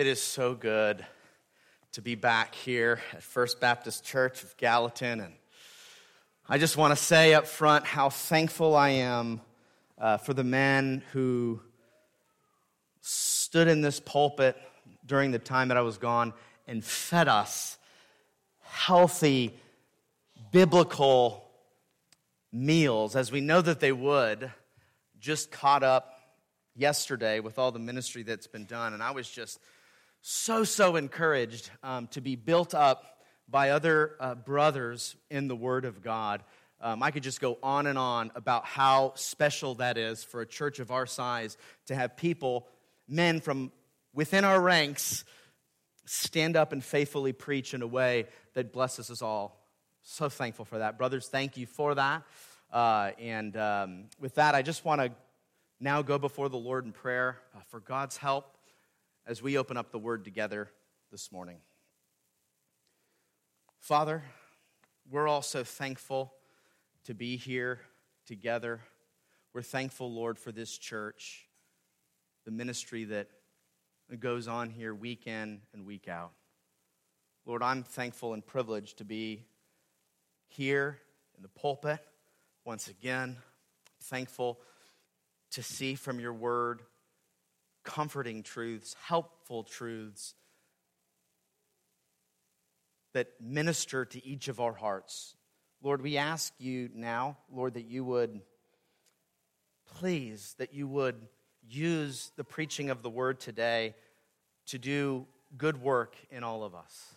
It is so good to be back here at First Baptist Church of Gallatin. And I just want to say up front how thankful I am uh, for the men who stood in this pulpit during the time that I was gone and fed us healthy, biblical meals, as we know that they would, just caught up yesterday with all the ministry that's been done. And I was just so, so encouraged um, to be built up by other uh, brothers in the Word of God. Um, I could just go on and on about how special that is for a church of our size to have people, men from within our ranks, stand up and faithfully preach in a way that blesses us all. So thankful for that. Brothers, thank you for that. Uh, and um, with that, I just want to now go before the Lord in prayer uh, for God's help as we open up the word together this morning. Father, we're all so thankful to be here together. We're thankful, Lord, for this church, the ministry that goes on here week in and week out. Lord, I'm thankful and privileged to be here in the pulpit once again. Thankful to see from your word comforting truths, helpful truths that minister to each of our hearts. Lord, we ask you now, Lord, that you would please, that you would use the preaching of the word today to do good work in all of us.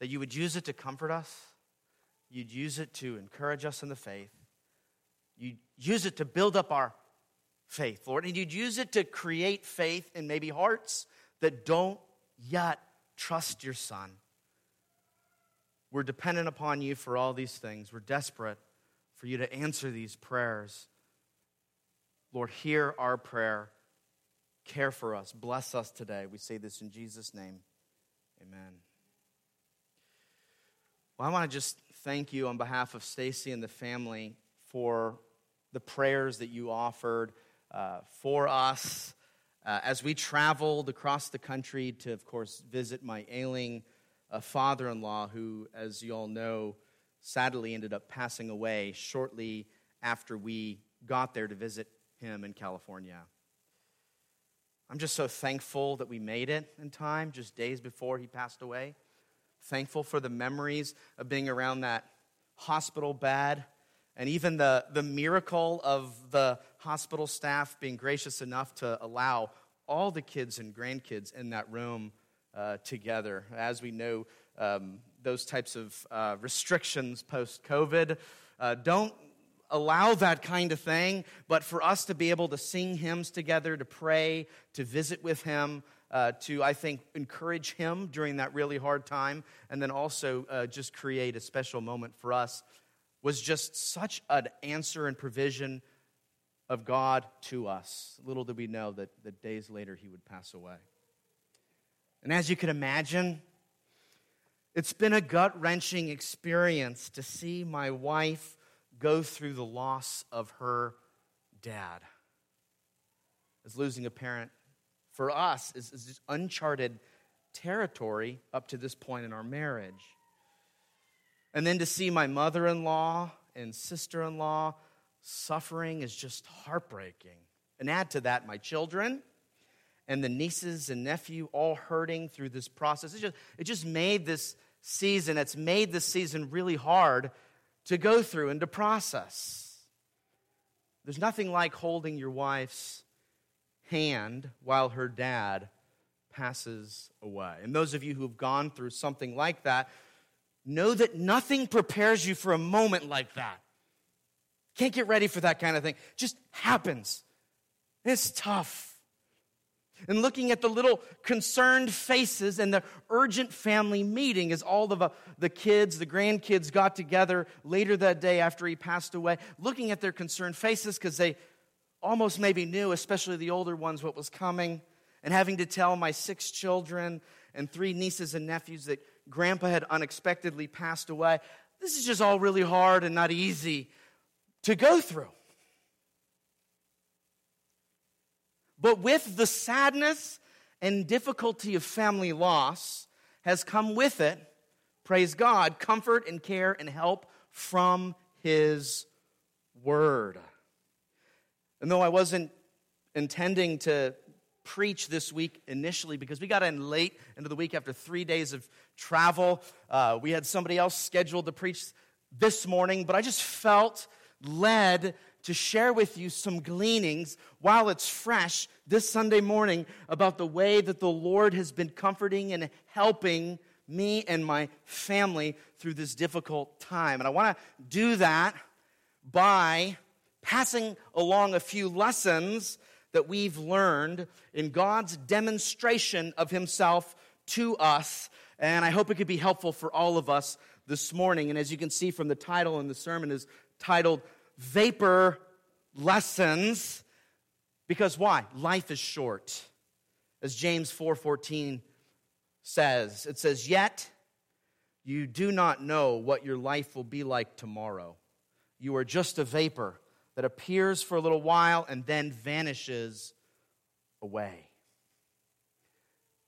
That you would use it to comfort us, you'd use it to encourage us in the faith, you'd use it to build up our faith, Lord. And you'd use it to create faith in maybe hearts that don't yet trust your Son. We're dependent upon you for all these things. We're desperate for you to answer these prayers. Lord, hear our prayer. Care for us. Bless us today. We say this in Jesus' name. Amen. Well, I want to just thank you on behalf of Stacy and the family for the prayers that you offered uh, for us uh, as we traveled across the country to, of course, visit my ailing uh, father in law, who, as you all know, sadly ended up passing away shortly after we got there to visit him in California. I'm just so thankful that we made it in time, just days before he passed away. Thankful for the memories of being around that hospital bed and even the, the miracle of the hospital staff being gracious enough to allow all the kids and grandkids in that room uh, together. As we know, um, those types of uh, restrictions post COVID uh, don't allow that kind of thing, but for us to be able to sing hymns together, to pray, to visit with him, uh, to, I think, encourage him during that really hard time, and then also uh, just create a special moment for us was just such an answer and provision of God to us. Little did we know that, that days later he would pass away. And as you can imagine, it's been a gut wrenching experience to see my wife go through the loss of her dad. As losing a parent for us is, is just uncharted territory up to this point in our marriage. And then to see my mother in law and sister in law suffering is just heartbreaking. And add to that, my children and the nieces and nephew all hurting through this process. It just, it just made this season, it's made this season really hard to go through and to process. There's nothing like holding your wife's hand while her dad passes away. And those of you who have gone through something like that, know that nothing prepares you for a moment like that. Can't get ready for that kind of thing. Just happens. It's tough. And looking at the little concerned faces and the urgent family meeting as all of the kids, the grandkids got together later that day after he passed away, looking at their concerned faces because they almost maybe knew, especially the older ones, what was coming, and having to tell my six children and three nieces and nephews that grandpa had unexpectedly passed away. This is just all really hard and not easy to go through. But with the sadness and difficulty of family loss has come with it, praise God, comfort and care and help from His Word. And though I wasn't intending to preach this week initially because we got in late into the week after three days of travel. Uh, we had somebody else scheduled to preach this morning, but I just felt led to share with you some gleanings while it's fresh this Sunday morning about the way that the Lord has been comforting and helping me and my family through this difficult time. And I want to do that by passing along a few lessons that we've learned in God's demonstration of Himself to us. And I hope it could be helpful for all of us this morning. And as you can see from the title, and the sermon is titled Vapor Lessons. Because why? Life is short. As James 4:14 says, it says, "Yet you do not know what your life will be like tomorrow. You are just a vapor that appears for a little while and then vanishes away.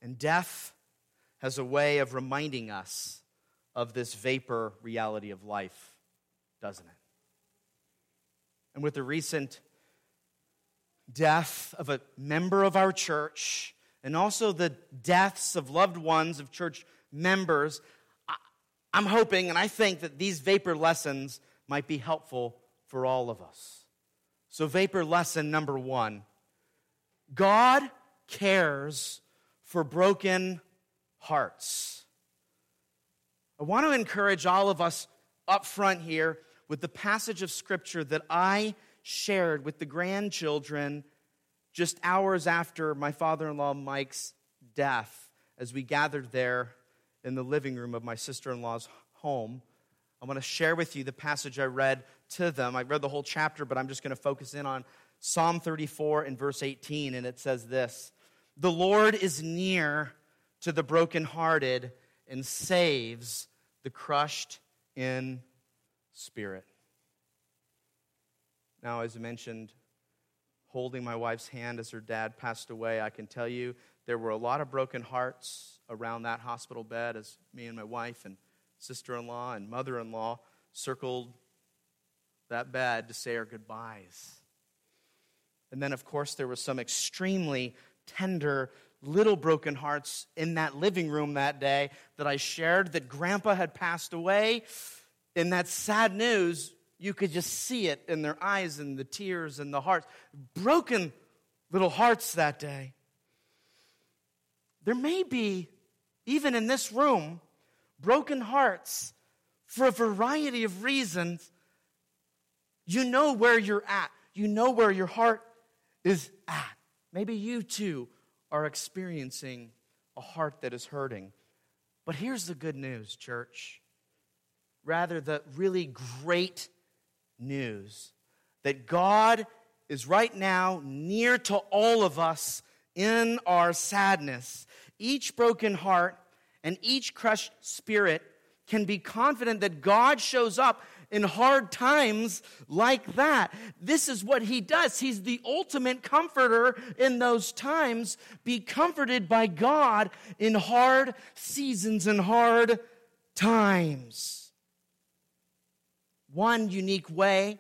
And death has a way of reminding us of this vapor reality of life, doesn't it? And with the recent death of a member of our church, and also the deaths of loved ones of church members, I'm hoping and I think that these vapor lessons might be helpful for all of us. So, vapor lesson number one God cares for broken hearts. I want to encourage all of us up front here with the passage of scripture that I shared with the grandchildren just hours after my father in law Mike's death as we gathered there in the living room of my sister in law's home. I want to share with you the passage I read to them. I read the whole chapter, but I'm just going to focus in on Psalm 34 and verse 18, and it says this The Lord is near to the brokenhearted and saves the crushed in spirit. Now, as I mentioned, holding my wife's hand as her dad passed away, I can tell you there were a lot of broken hearts around that hospital bed as me and my wife and sister in law and mother in law circled that bed to say our goodbyes. And then, of course, there was some extremely tender little broken hearts in that living room that day that I shared that grandpa had passed away. In that sad news, you could just see it in their eyes and the tears and the hearts. Broken little hearts that day. There may be, even in this room, broken hearts for a variety of reasons. You know where you're at, you know where your heart is at. Maybe you too are experiencing a heart that is hurting. But here's the good news, church. Rather, the really great news that God is right now near to all of us in our sadness. Each broken heart and each crushed spirit can be confident that God shows up in hard times like that. This is what he does. He's the ultimate comforter in those times. Be comforted by God in hard seasons and hard times. One unique way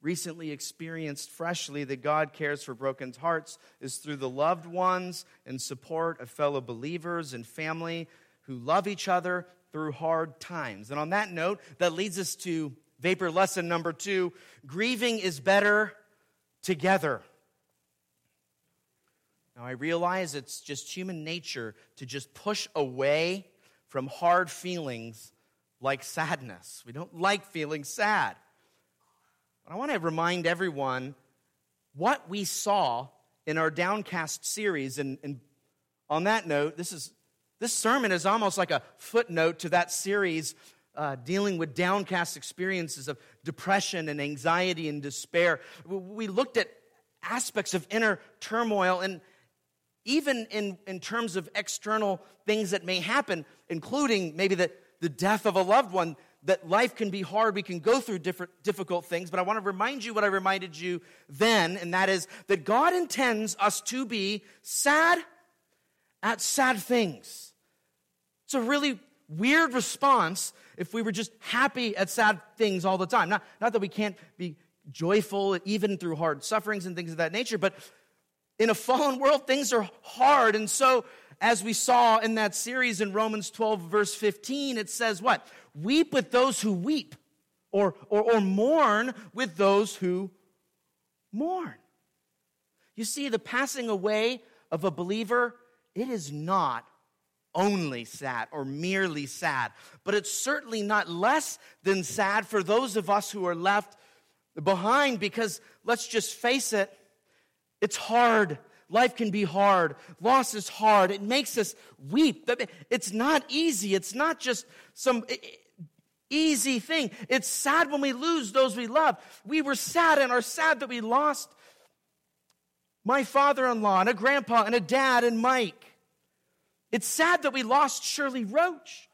recently experienced freshly that God cares for broken hearts is through the loved ones and support of fellow believers and family who love each other through hard times. And on that note, that leads us to vapor lesson number two grieving is better together. Now, I realize it's just human nature to just push away from hard feelings like sadness. We don't like feeling sad. But I want to remind everyone what we saw in our Downcast series. And, and on that note, this, is, this sermon is almost like a footnote to that series uh, dealing with downcast experiences of depression and anxiety and despair. We looked at aspects of inner turmoil and even in, in terms of external things that may happen, including maybe the, the death of a loved one that life can be hard. We can go through different, difficult things. But I want to remind you what I reminded you then, and that is that God intends us to be sad at sad things. It's a really weird response if we were just happy at sad things all the time. Not, not that we can't be joyful even through hard sufferings and things of that nature, but in a fallen world, things are hard. And so, as we saw in that series in Romans 12, verse 15, it says what? Weep with those who weep, or, or, or mourn with those who mourn. You see, the passing away of a believer, it is not only sad or merely sad, but it's certainly not less than sad for those of us who are left behind because let's just face it, it's hard. Life can be hard. Loss is hard. It makes us weep. It's not easy. It's not just some easy thing. It's sad when we lose those we love. We were sad and are sad that we lost my father in law and a grandpa and a dad and Mike. It's sad that we lost Shirley Roach.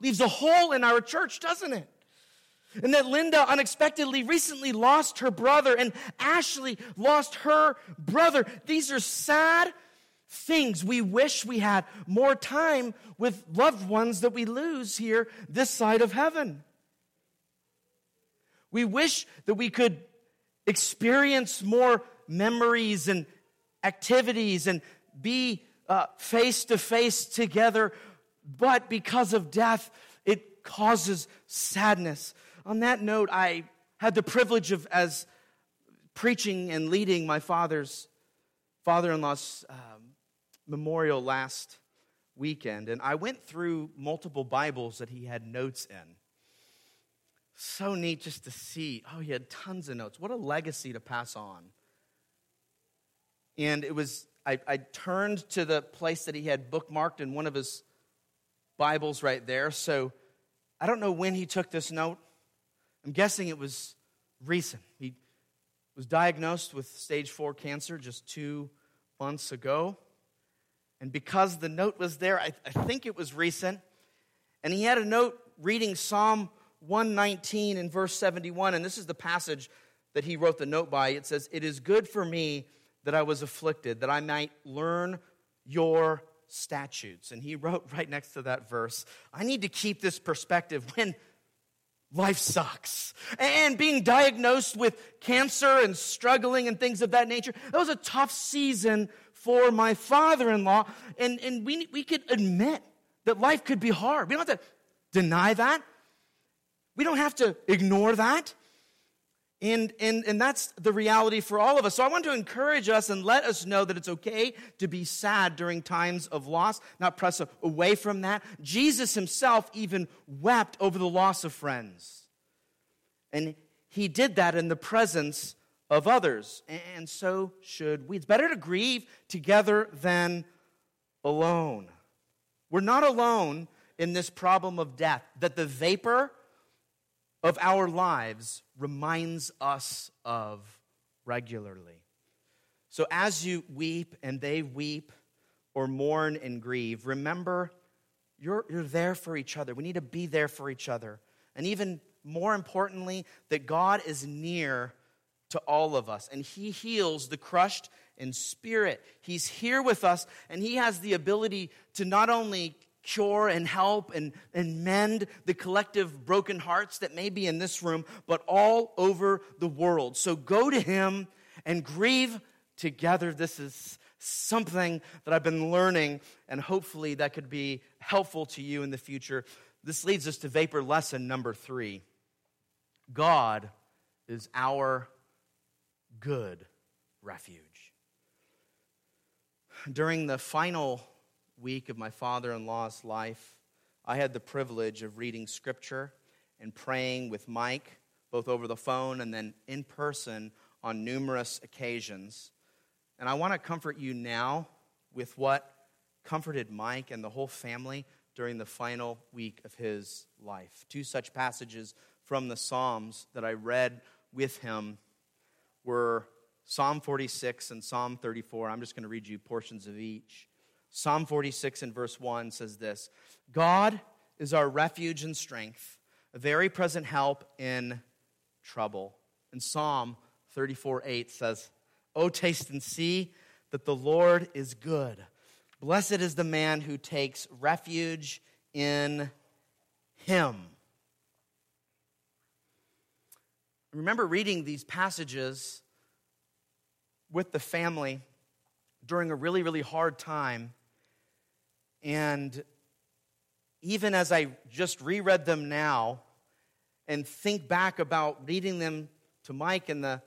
Leaves a hole in our church, doesn't it? And that Linda unexpectedly recently lost her brother and Ashley lost her brother. These are sad things. We wish we had more time with loved ones that we lose here this side of heaven. We wish that we could experience more memories and activities and be face to face together, but because of death, it causes sadness on that note, I had the privilege of, as preaching and leading my father's father in law's um, memorial last weekend, and I went through multiple Bibles that he had notes in. So neat just to see. Oh, he had tons of notes. What a legacy to pass on. And it was, I, I turned to the place that he had bookmarked in one of his Bibles right there. So I don't know when he took this note. I'm guessing it was recent. He was diagnosed with stage four cancer just two months ago. And because the note was there, I, I think it was recent. And he had a note reading Psalm 119 and verse 71. And this is the passage that he wrote the note by. It says, It is good for me that I was afflicted, that I might learn your statutes. And he wrote right next to that verse, I need to keep this perspective when life sucks. And being diagnosed with cancer and struggling and things of that nature, that was a tough season for my father in law. And, and we, we could admit that life could be hard. We don't have to deny that, we don't have to ignore that. And, and, and that's the reality for all of us. So I want to encourage us and let us know that it's okay to be sad during times of loss, not press away from that. Jesus himself even wept over the loss of friends. And he did that in the presence of others. And so should we. It's better to grieve together than alone. We're not alone in this problem of death, that the vapor of our lives reminds us of regularly. So as you weep and they weep or mourn and grieve, remember you're, you're there for each other. We need to be there for each other. And even more importantly, that God is near to all of us and He heals the crushed in spirit. He's here with us and He has the ability to not only cure and help and, and mend the collective broken hearts that may be in this room, but all over the world. So go to Him and grieve together. This is something that I've been learning, and hopefully that could be helpful to you in the future. This leads us to vapor lesson number three God is our good refuge. During the final week of my father in law's life, I had the privilege of reading scripture and praying with Mike, both over the phone and then in person on numerous occasions. And I want to comfort you now with what comforted Mike and the whole family during the final week of his life. Two such passages from the Psalms that I read with him were Psalm 46 and Psalm 34. I'm just going to read you portions of each. Psalm 46 and verse 1 says this God is our refuge and strength, a very present help in trouble. And Psalm 34 8 says, Oh, taste and see that the Lord is good. Blessed is the man who takes refuge in him. I remember reading these passages with the family during a really, really hard time. And even as I just reread them now and think back about reading them to Mike and the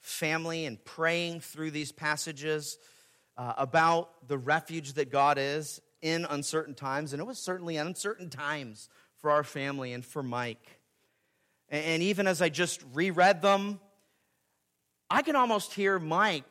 family and praying through these passages uh, about the refuge that God is in uncertain times, and it was certainly uncertain times for our family and for Mike. And even as I just reread them, I can almost hear Mike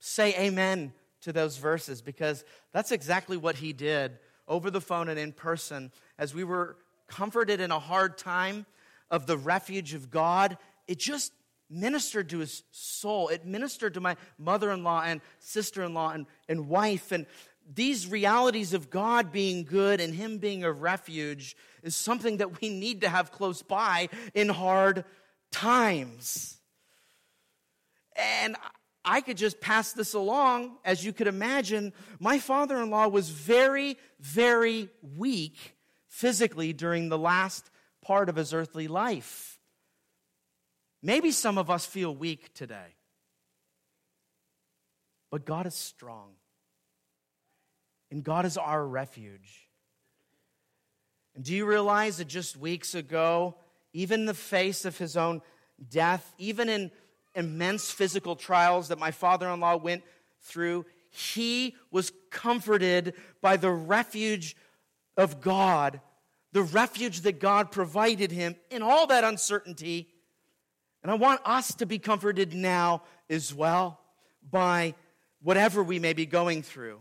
say amen to those verses because that's exactly what he did over the phone and in person as we were comforted in a hard time of the refuge of God. It just ministered to his soul. It ministered to my mother in law and sister in law and, and wife. And these realities of God being good and Him being a refuge is something that we need to have close by in hard times. And I could just pass this along. As you could imagine, my father in law was very, very weak physically during the last part of his earthly life. Maybe some of us feel weak today, but God is strong, and God is our refuge. And do you realize that just weeks ago, even in the face of his own death, even in immense physical trials that my father in law went through, he was comforted by the refuge of God, the refuge that God provided him in all that uncertainty. And I want us to be comforted now as well by whatever we may be going through.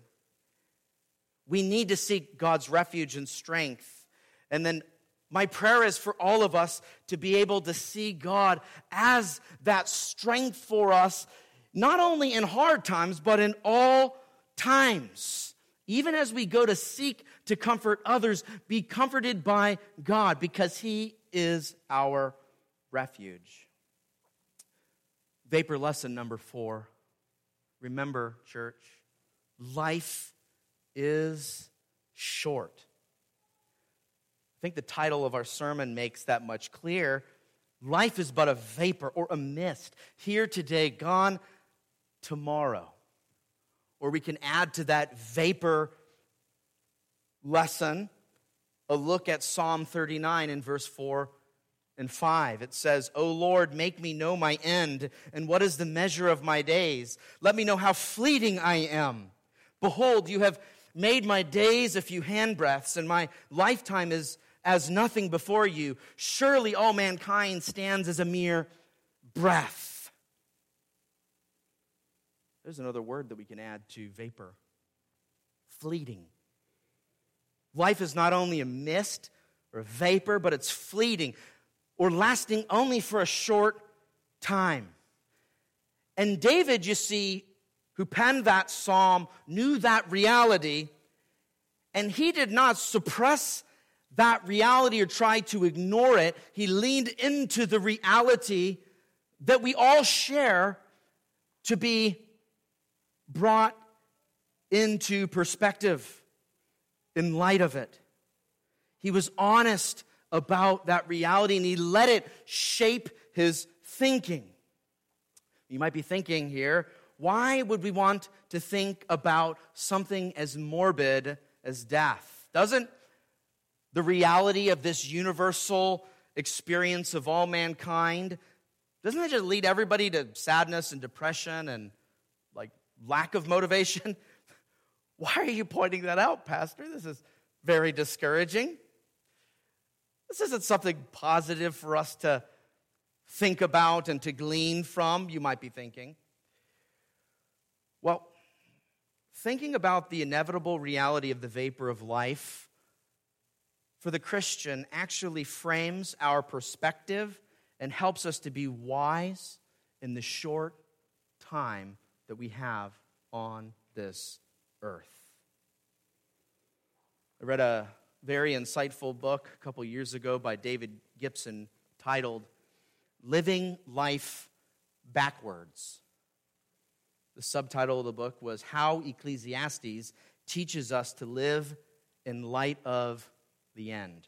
We need to seek God's refuge and strength. And then my prayer is for all of us to be able to see God as that strength for us, not only in hard times, but in all times. Even as we go to seek to comfort others, be comforted by God because He is our refuge. Vapor lesson number four. Remember, church, life is short. I think the title of our sermon makes that much clear. Life is but a vapor or a mist, here today, gone tomorrow. Or we can add to that vapor lesson a look at Psalm 39 in verse 4 and 5. It says, O Lord, make me know my end, and what is the measure of my days? Let me know how fleeting I am. Behold, you have made my days a few handbreadths, and my lifetime is as nothing before you. Surely all mankind stands as a mere breath. There's another word that we can add to vapor fleeting. Life is not only a mist or a vapor, but it's fleeting or lasting only for a short time. And David, you see, who penned that psalm, knew that reality, and he did not suppress that reality or try to ignore it. He leaned into the reality that we all share to be brought into perspective in light of it. He was honest about that reality and he let it shape his thinking. You might be thinking here, why would we want to think about something as morbid as death? Doesn't the reality of this universal experience of all mankind, doesn't that just lead everybody to sadness and depression and like lack of motivation? Why are you pointing that out, Pastor? This is very discouraging. This isn't something positive for us to think about and to glean from, you might be thinking. Well, thinking about the inevitable reality of the vapor of life for the Christian actually frames our perspective and helps us to be wise in the short time that we have on this earth. I read a very insightful book a couple years ago by David Gibson titled Living Life Backwards. The subtitle of the book was How Ecclesiastes teaches us to live in light of the end.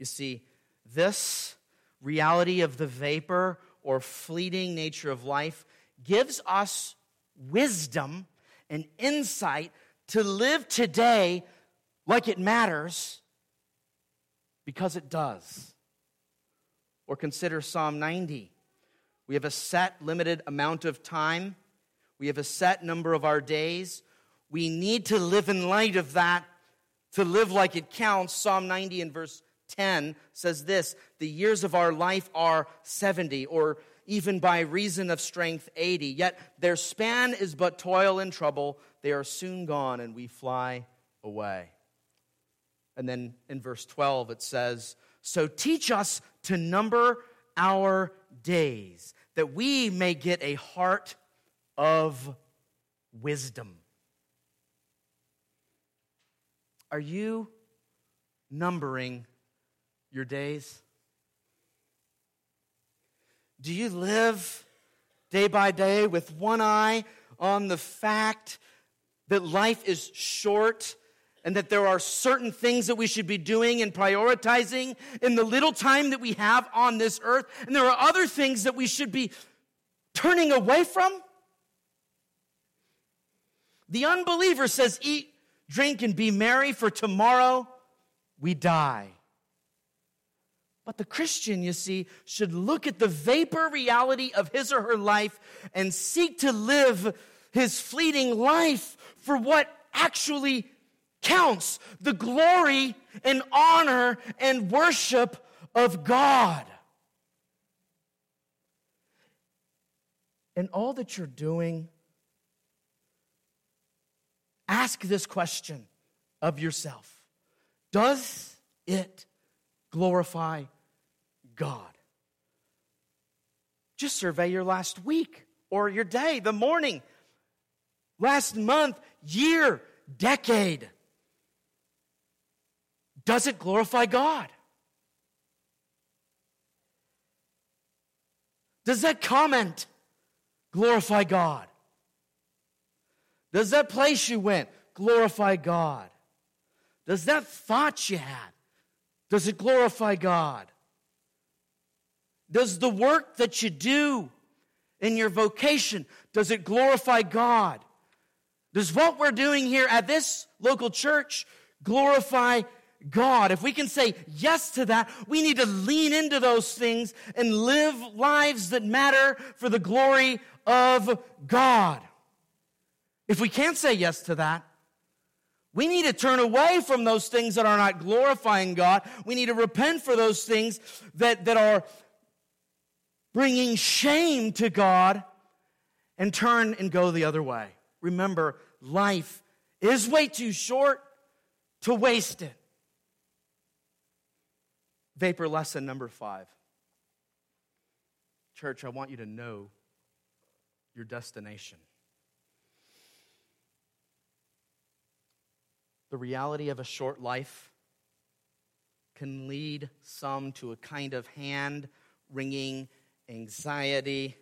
You see, this reality of the vapor or fleeting nature of life gives us wisdom and insight to live today like it matters because it does. Or consider Psalm 90. We have a set limited amount of time, we have a set number of our days. We need to live in light of that to live like it counts. Psalm 90 and verse 10 says this The years of our life are 70, or even by reason of strength 80. Yet their span is but toil and trouble. They are soon gone, and we fly away. And then in verse 12 it says, So teach us to number our days, that we may get a heart of wisdom. Are you numbering your days? Do you live day by day with one eye on the fact that life is short and that there are certain things that we should be doing and prioritizing in the little time that we have on this earth, and there are other things that we should be turning away from? The unbeliever says, Eat, drink, and be merry, for tomorrow we die. But the Christian, you see, should look at the vapor reality of his or her life and seek to live his fleeting life for what actually counts the glory and honor and worship of God. And all that you're doing, ask this question of yourself Does it glorify God? Just survey your last week or your day, the morning, last month, year, decade. Does it glorify God? Does that comment glorify God? Does that place you went glorify God? Does that thought you had, does it glorify God? Does the work that you do in your vocation, does it glorify God? Does what we're doing here at this local church glorify God. If we can say yes to that, we need to lean into those things and live lives that matter for the glory of God. If we can't say yes to that, we need to turn away from those things that are not glorifying God. We need to repent for those things that, that are bringing shame to God and turn and go the other way. Remember, life is way too short to waste it. Vapor lesson number five. Church, I want you to know your destination. The reality of a short life can lead some to a kind of hand wringing anxiety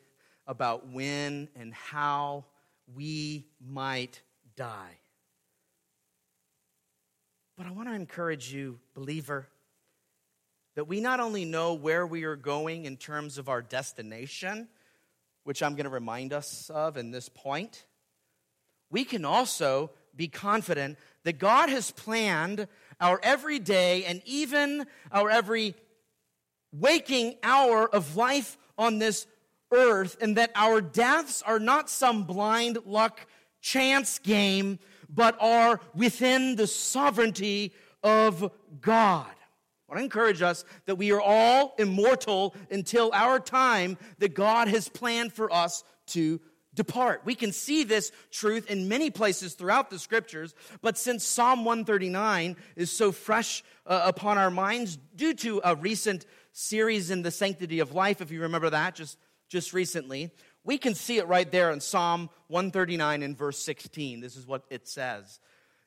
about when and how we might die. But I want to encourage you, believer that we not only know where we are going in terms of our destination, which I'm going to remind us of in this point, we can also be confident that God has planned our everyday and even our every waking hour of life on this earth, and that our deaths are not some blind luck chance game, but are within the sovereignty of God. I want to encourage us that we are all immortal until our time that God has planned for us to depart. We can see this truth in many places throughout the scriptures, but since Psalm 139 is so fresh uh, upon our minds due to a recent series in the sanctity of life, if you remember that just, just recently, we can see it right there in Psalm 139 in verse 16. This is what it says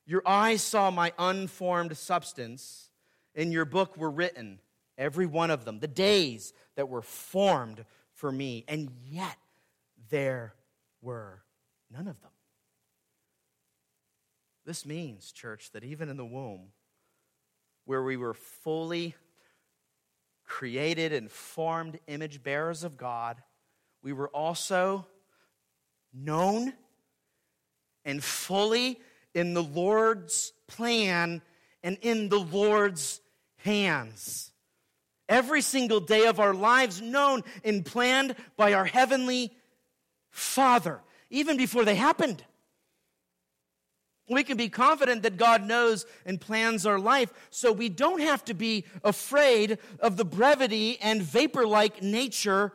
Your eyes saw my unformed substance in your book were written, every one of them, the days that were formed for me, and yet there were none of them. This means, church, that even in the womb, where we were fully created and formed image bearers of God, we were also known and fully in the Lord's plan and in the Lord's hands. Every single day of our lives known and planned by our Heavenly Father, even before they happened. We can be confident that God knows and plans our life, so we don't have to be afraid of the brevity and vapor like nature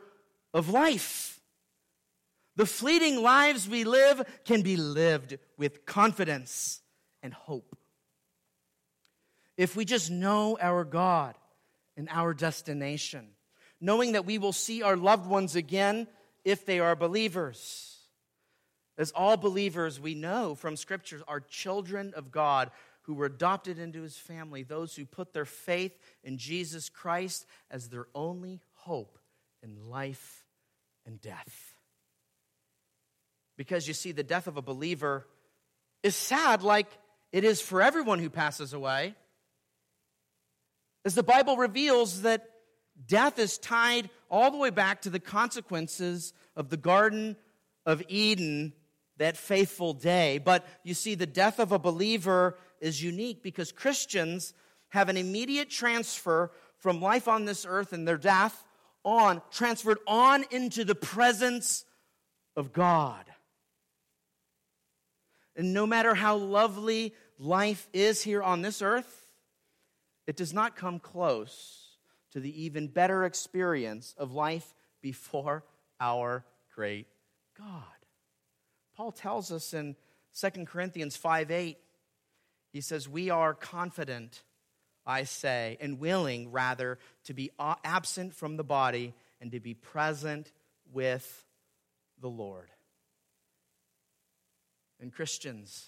of life. The fleeting lives we live can be lived with confidence and hope. If we just know our God and our destination, knowing that we will see our loved ones again if they are believers as all believers, we know from scriptures are children of God who were adopted into his family, those who put their faith in Jesus Christ as their only hope in life and death. Because you see, the death of a believer is sad, like it is for everyone who passes away. As the Bible reveals that death is tied all the way back to the consequences of the Garden of Eden that faithful day. But you see, the death of a believer is unique because Christians have an immediate transfer from life on this earth and their death on, transferred on into the presence of God. And no matter how lovely life is here on this earth, it does not come close to the even better experience of life before our great God. Paul tells us in 2 Corinthians 5 8, he says, We are confident, I say, and willing, rather, to be absent from the body and to be present with the Lord. And Christians,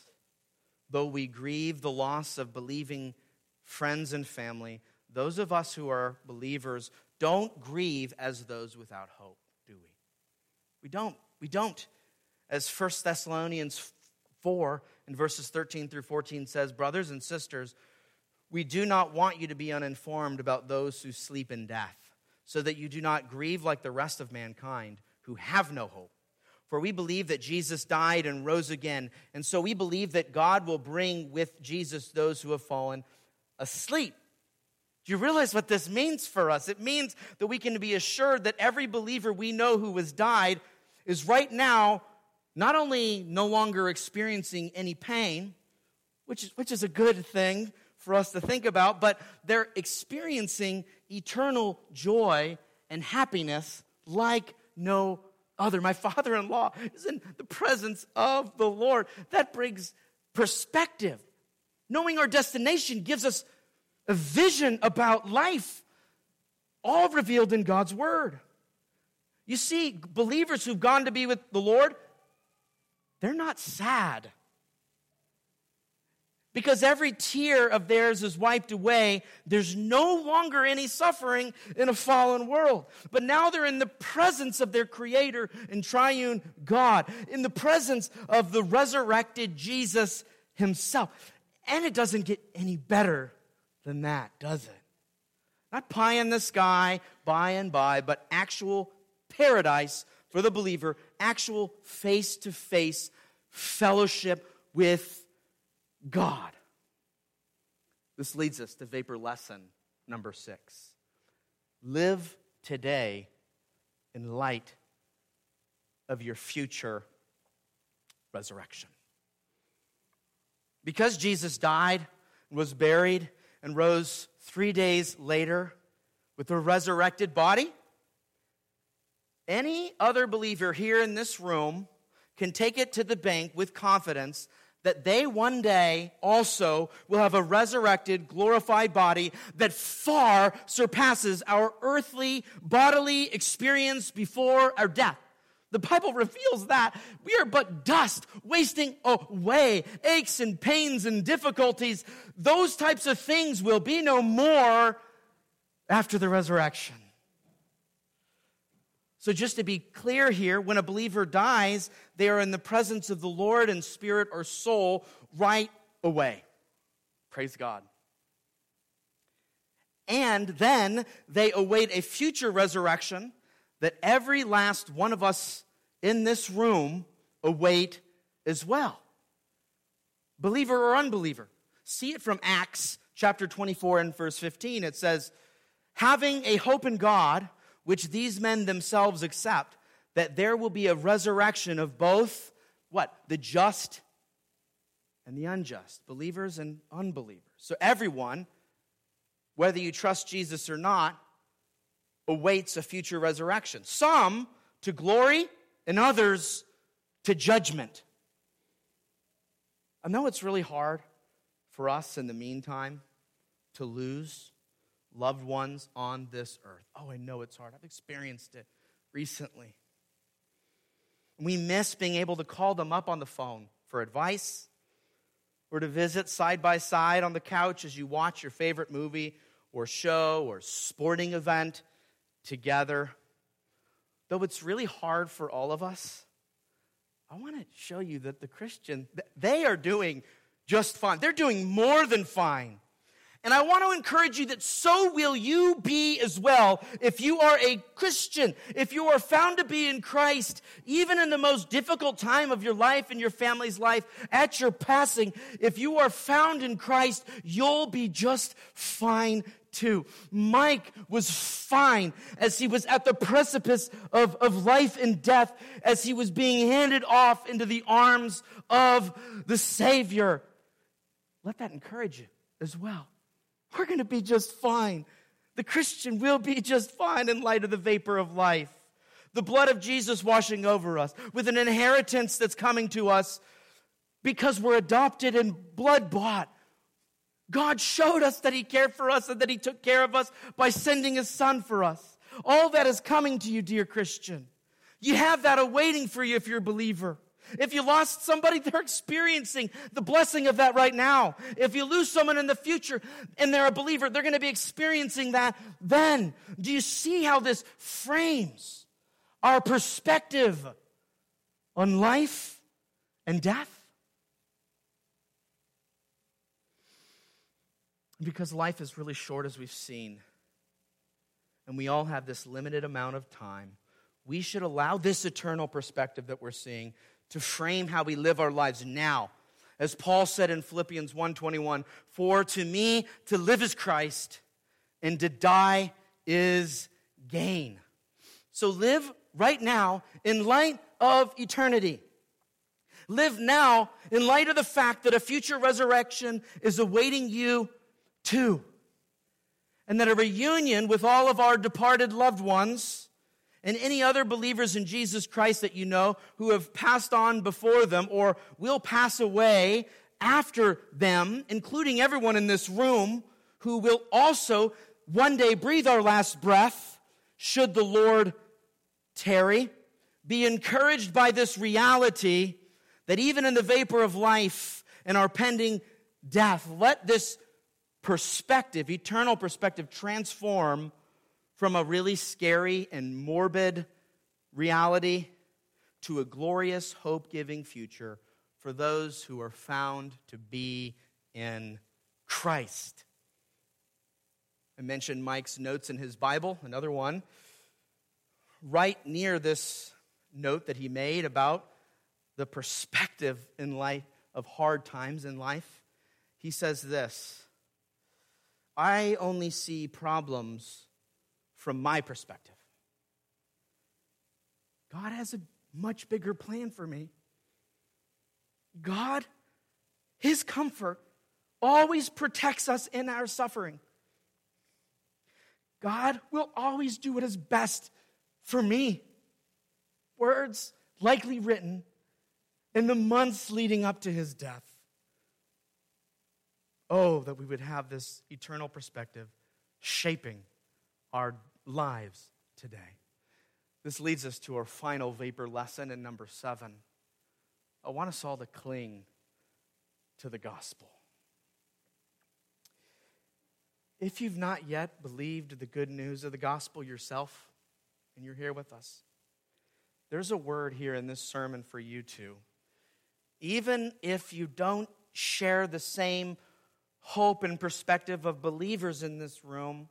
though we grieve the loss of believing friends and family, those of us who are believers don't grieve as those without hope, do we? We don't. We don't as 1 Thessalonians 4 in verses 13 through 14 says, Brothers and sisters, we do not want you to be uninformed about those who sleep in death, so that you do not grieve like the rest of mankind who have no hope. For we believe that Jesus died and rose again, and so we believe that God will bring with Jesus those who have fallen asleep. You realize what this means for us? It means that we can be assured that every believer we know who has died is right now not only no longer experiencing any pain, which is, which is a good thing for us to think about, but they're experiencing eternal joy and happiness like no other. My father in law is in the presence of the Lord. That brings perspective. Knowing our destination gives us a vision about life, all revealed in God's Word. You see, believers who've gone to be with the Lord, they're not sad. Because every tear of theirs is wiped away. There's no longer any suffering in a fallen world. But now they're in the presence of their Creator and triune God, in the presence of the resurrected Jesus Himself. And it doesn't get any better than that, does it? Not pie in the sky, by and by, but actual paradise for the believer, actual face to face fellowship with God. This leads us to vapor lesson number six. Live today in light of your future resurrection. Because Jesus died, and was buried, and rose three days later with a resurrected body, any other believer here in this room can take it to the bank with confidence that they one day also will have a resurrected, glorified body that far surpasses our earthly bodily experience before our death. The Bible reveals that we are but dust, wasting away. Aches and pains and difficulties, those types of things will be no more after the resurrection. So, just to be clear here, when a believer dies, they are in the presence of the Lord in spirit or soul right away. Praise God. And then they await a future resurrection that every last one of us in this room await as well. Believer or unbeliever. See it from Acts chapter 24 and verse 15. It says, Having a hope in God, which these men themselves accept, that there will be a resurrection of both what? The just and the unjust, believers and unbelievers. So everyone whether you trust Jesus or not, awaits a future resurrection. Some to glory, and others to judgment. I know it's really hard for us in the meantime to lose loved ones on this earth. Oh, I know it's hard. I've experienced it recently. We miss being able to call them up on the phone for advice or to visit side by side on the couch as you watch your favorite movie or show or sporting event together. Though it's really hard for all of us, I want to show you that the Christian, they are doing just fine. They're doing more than fine. And I want to encourage you that so will you be as well if you are a Christian, if you are found to be in Christ, even in the most difficult time of your life and your family's life, at your passing, if you are found in Christ, you'll be just fine too. Mike was fine as he was at the precipice of, of life and death, as he was being handed off into the arms of the Savior. Let that encourage you as well. We're going to be just fine. The Christian will be just fine in light of the vapor of life. The blood of Jesus washing over us with an inheritance that's coming to us because we're adopted and blood bought. God showed us that He cared for us and that He took care of us by sending His Son for us. All that is coming to you, dear Christian. You have that awaiting for you if you're a believer. If you lost somebody, they're experiencing the blessing of that right now. If you lose someone in the future and they're a believer, they're going to be experiencing that then. Do you see how this frames our perspective on life and death? Because life is really short, as we've seen, and we all have this limited amount of time, we should allow this eternal perspective that we're seeing to frame how we live our lives now. As Paul said in Philippians 1:21, "For to me to live is Christ, and to die is gain." So live right now in light of eternity. Live now in light of the fact that a future resurrection is awaiting you too. And that a reunion with all of our departed loved ones and any other believers in Jesus Christ that you know who have passed on before them or will pass away after them, including everyone in this room who will also one day breathe our last breath, should the Lord tarry. Be encouraged by this reality that even in the vapor of life and our pending death, let this perspective, eternal perspective, transform from a really scary and morbid reality to a glorious, hope giving future for those who are found to be in Christ. I mentioned Mike's notes in his Bible, another one. Right near this note that he made about the perspective in light of hard times in life, he says this I only see problems from my perspective. God has a much bigger plan for me. God, His comfort, always protects us in our suffering. God will always do what is best for me. Words likely written in the months leading up to his death. Oh, that we would have this eternal perspective shaping our lives today. This leads us to our final vapor lesson in number seven. I want us all to cling to the gospel. If you've not yet believed the good news of the gospel yourself, and you're here with us, there's a word here in this sermon for you too. Even if you don't share the same hope and perspective of believers in this room,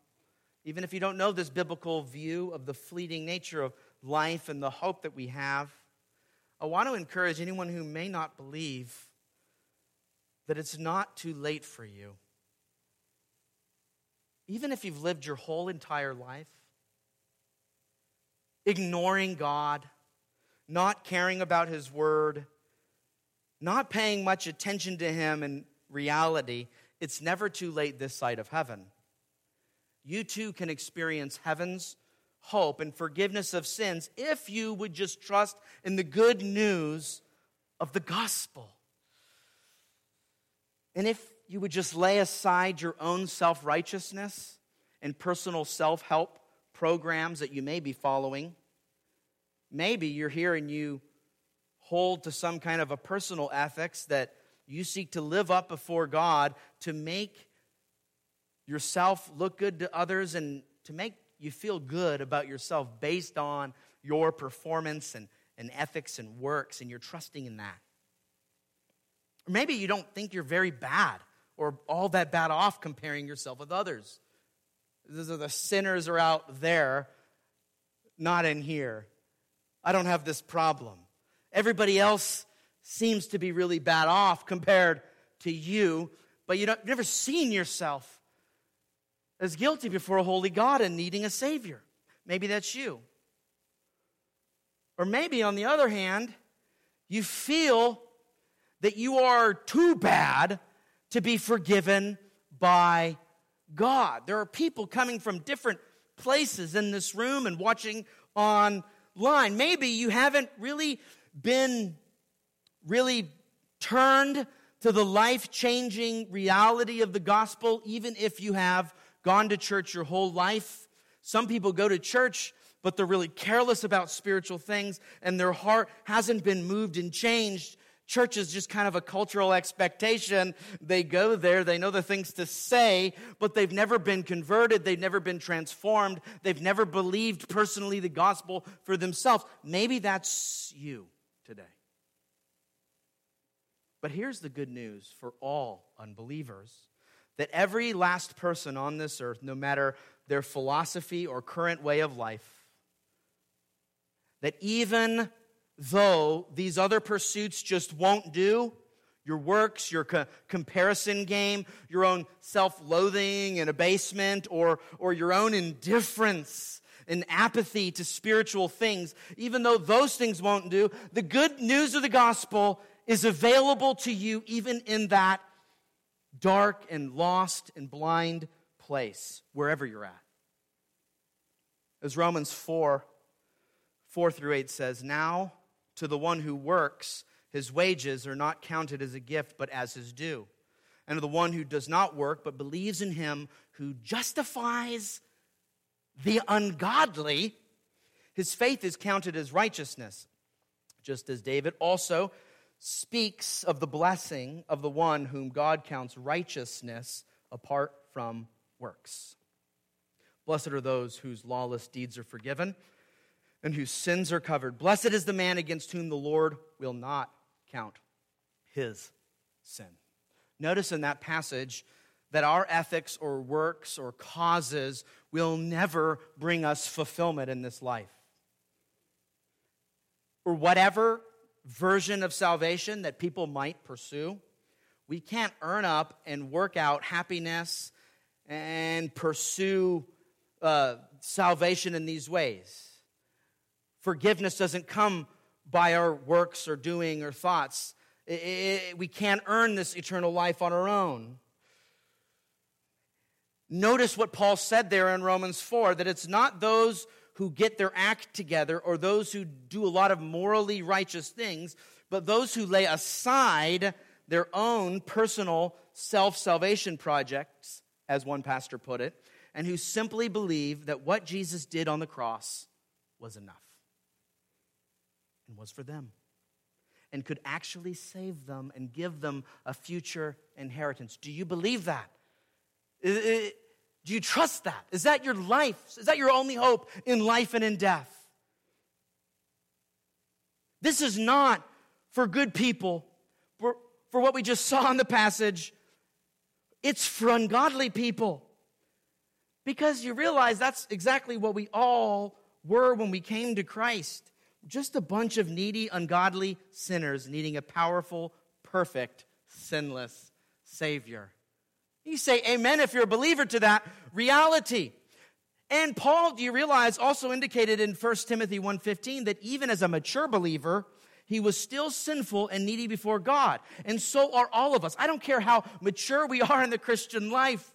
even if you don't know this biblical view of the fleeting nature of life and the hope that we have, I want to encourage anyone who may not believe that it's not too late for you. Even if you've lived your whole entire life ignoring God, not caring about His Word, not paying much attention to Him in reality, it's never too late this side of heaven. You too can experience heaven's hope and forgiveness of sins if you would just trust in the good news of the gospel. And if you would just lay aside your own self righteousness and personal self help programs that you may be following, maybe you're here and you hold to some kind of a personal ethics that you seek to live up before God to make yourself look good to others and to make you feel good about yourself based on your performance and, and ethics and works, and you're trusting in that. Or maybe you don't think you're very bad or all that bad off comparing yourself with others. Those are the sinners are out there, not in here. I don't have this problem. Everybody else seems to be really bad off compared to you, but you have never seen yourself as guilty before a holy God and needing a Savior. Maybe that's you. Or maybe, on the other hand, you feel that you are too bad to be forgiven by God. There are people coming from different places in this room and watching online. Maybe you haven't really been really turned to the life changing reality of the gospel, even if you have gone to church your whole life. Some people go to church, but they're really careless about spiritual things, and their heart hasn't been moved and changed. Church is just kind of a cultural expectation. They go there, they know the things to say, but they've never been converted. They've never been transformed. They've never believed personally the gospel for themselves. Maybe that's you today. But here's the good news for all unbelievers that every last person on this earth, no matter their philosophy or current way of life, that even though these other pursuits just won't do, your works, your co- comparison game, your own self loathing and abasement, or, or your own indifference and apathy to spiritual things, even though those things won't do, the good news of the gospel is available to you even in that dark and lost and blind place, wherever you're at. As Romans 4 4 through 8 says, Now to the one who works, his wages are not counted as a gift, but as his due. And to the one who does not work, but believes in him who justifies the ungodly, his faith is counted as righteousness. Just as David also speaks of the blessing of the one whom God counts righteousness apart from works. Blessed are those whose lawless deeds are forgiven and whose sins are covered. Blessed is the man against whom the Lord will not count his sin. Notice in that passage that our ethics or works or causes will never bring us fulfillment in this life. Or whatever version of salvation that people might pursue. We can't earn up and work out happiness and pursue uh, salvation in these ways. Forgiveness doesn't come by our works or doing or thoughts. It, it, we can't earn this eternal life on our own. Notice what Paul said there in Romans 4 that it's not those who get their act together or those who do a lot of morally righteous things, but those who lay aside their own personal self salvation projects, as one pastor put it, and who simply believe that what Jesus did on the cross was enough and was for them and could actually save them and give them a future inheritance. Do you believe that? Do you trust that? Is that your life? Is that your only hope in life and in death? This is not for good people for what we just saw in the passage, it's for ungodly people. Because you realize that's exactly what we all were when we came to Christ. Just a bunch of needy, ungodly sinners needing a powerful, perfect, sinless Savior. You say amen if you're a believer to that reality. And Paul, do you realize, also indicated in 1 Timothy 1.15 that even as a mature believer, he was still sinful and needy before God. And so are all of us. I don't care how mature we are in the Christian life.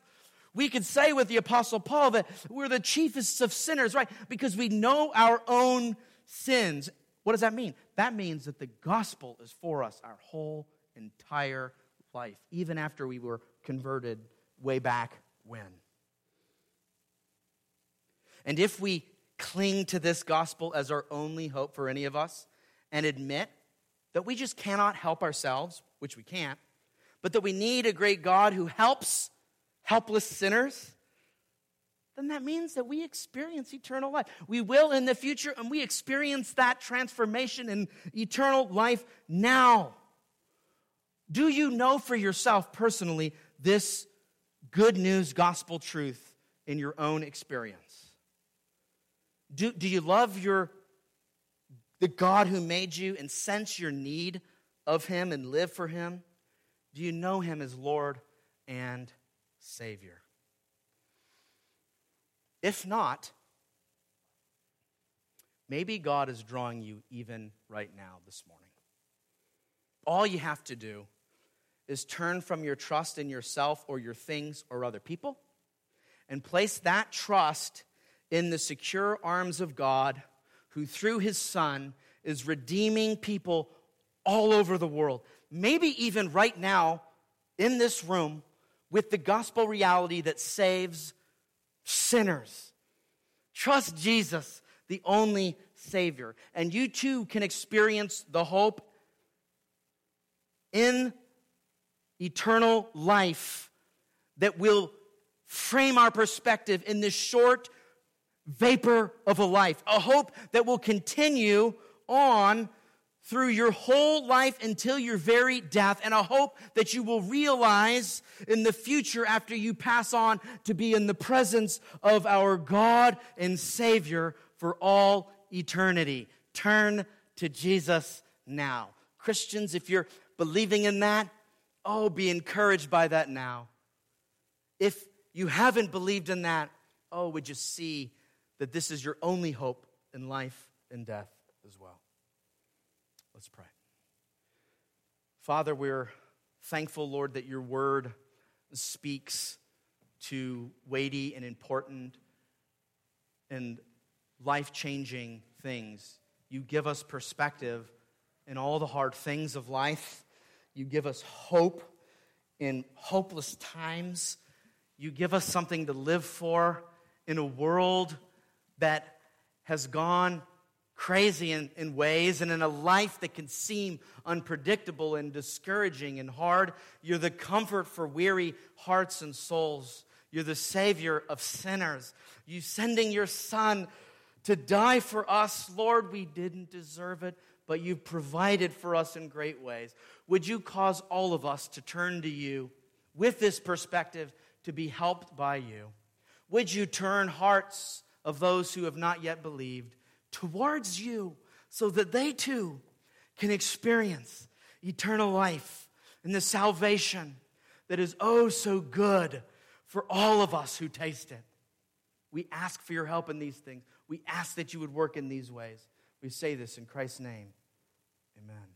We could say with the Apostle Paul that we're the chiefest of sinners, right? Because we know our own sins. What does that mean? That means that the gospel is for us our whole entire life, even after we were converted way back when. And if we cling to this gospel as our only hope for any of us and admit that we just cannot help ourselves, which we can't, but that we need a great God who helps helpless sinners, then that means that we experience eternal life. We will in the future, and we experience that transformation in eternal life now. Do you know for yourself personally this good news gospel truth in your own experience? Do, do you love your the God who made you and sense your need of him and live for him? Do you know him as Lord and Savior? If not, maybe God is drawing you even right now this morning. All you have to do is turn from your trust in yourself or your things or other people and place that trust in the secure arms of God, who through his Son is redeeming people all over the world. Maybe even right now in this room with the gospel reality that saves sinners. Trust Jesus, the only Savior. And you too can experience the hope in eternal life that will frame our perspective in this short vapor of a life, a hope that will continue on through your whole life until your very death, and a hope that you will realize in the future after you pass on to be in the presence of our God and Savior for all eternity. Turn to Jesus now. Christians, if you're believing in that, oh, be encouraged by that now. If you haven't believed in that, oh, would you see that this is your only hope in life and death as well. Let's pray. Father, we're thankful, Lord, that your word speaks to weighty and important and life changing things. You give us perspective in all the hard things of life. You give us hope in hopeless times. You give us something to live for in a world that has gone crazy in, in ways and in a life that can seem unpredictable and discouraging and hard. You're the comfort for weary hearts and souls. You're the Savior of sinners. You sending your Son to die for us, Lord, we didn't deserve it, but you've provided for us in great ways. Would you cause all of us to turn to you with this perspective to be helped by you? Would you turn hearts of those who have not yet believed towards you so that they too can experience eternal life and the salvation that is oh so good for all of us who taste it. We ask for your help in these things. We ask that you would work in these ways. We say this in Christ's name. Amen.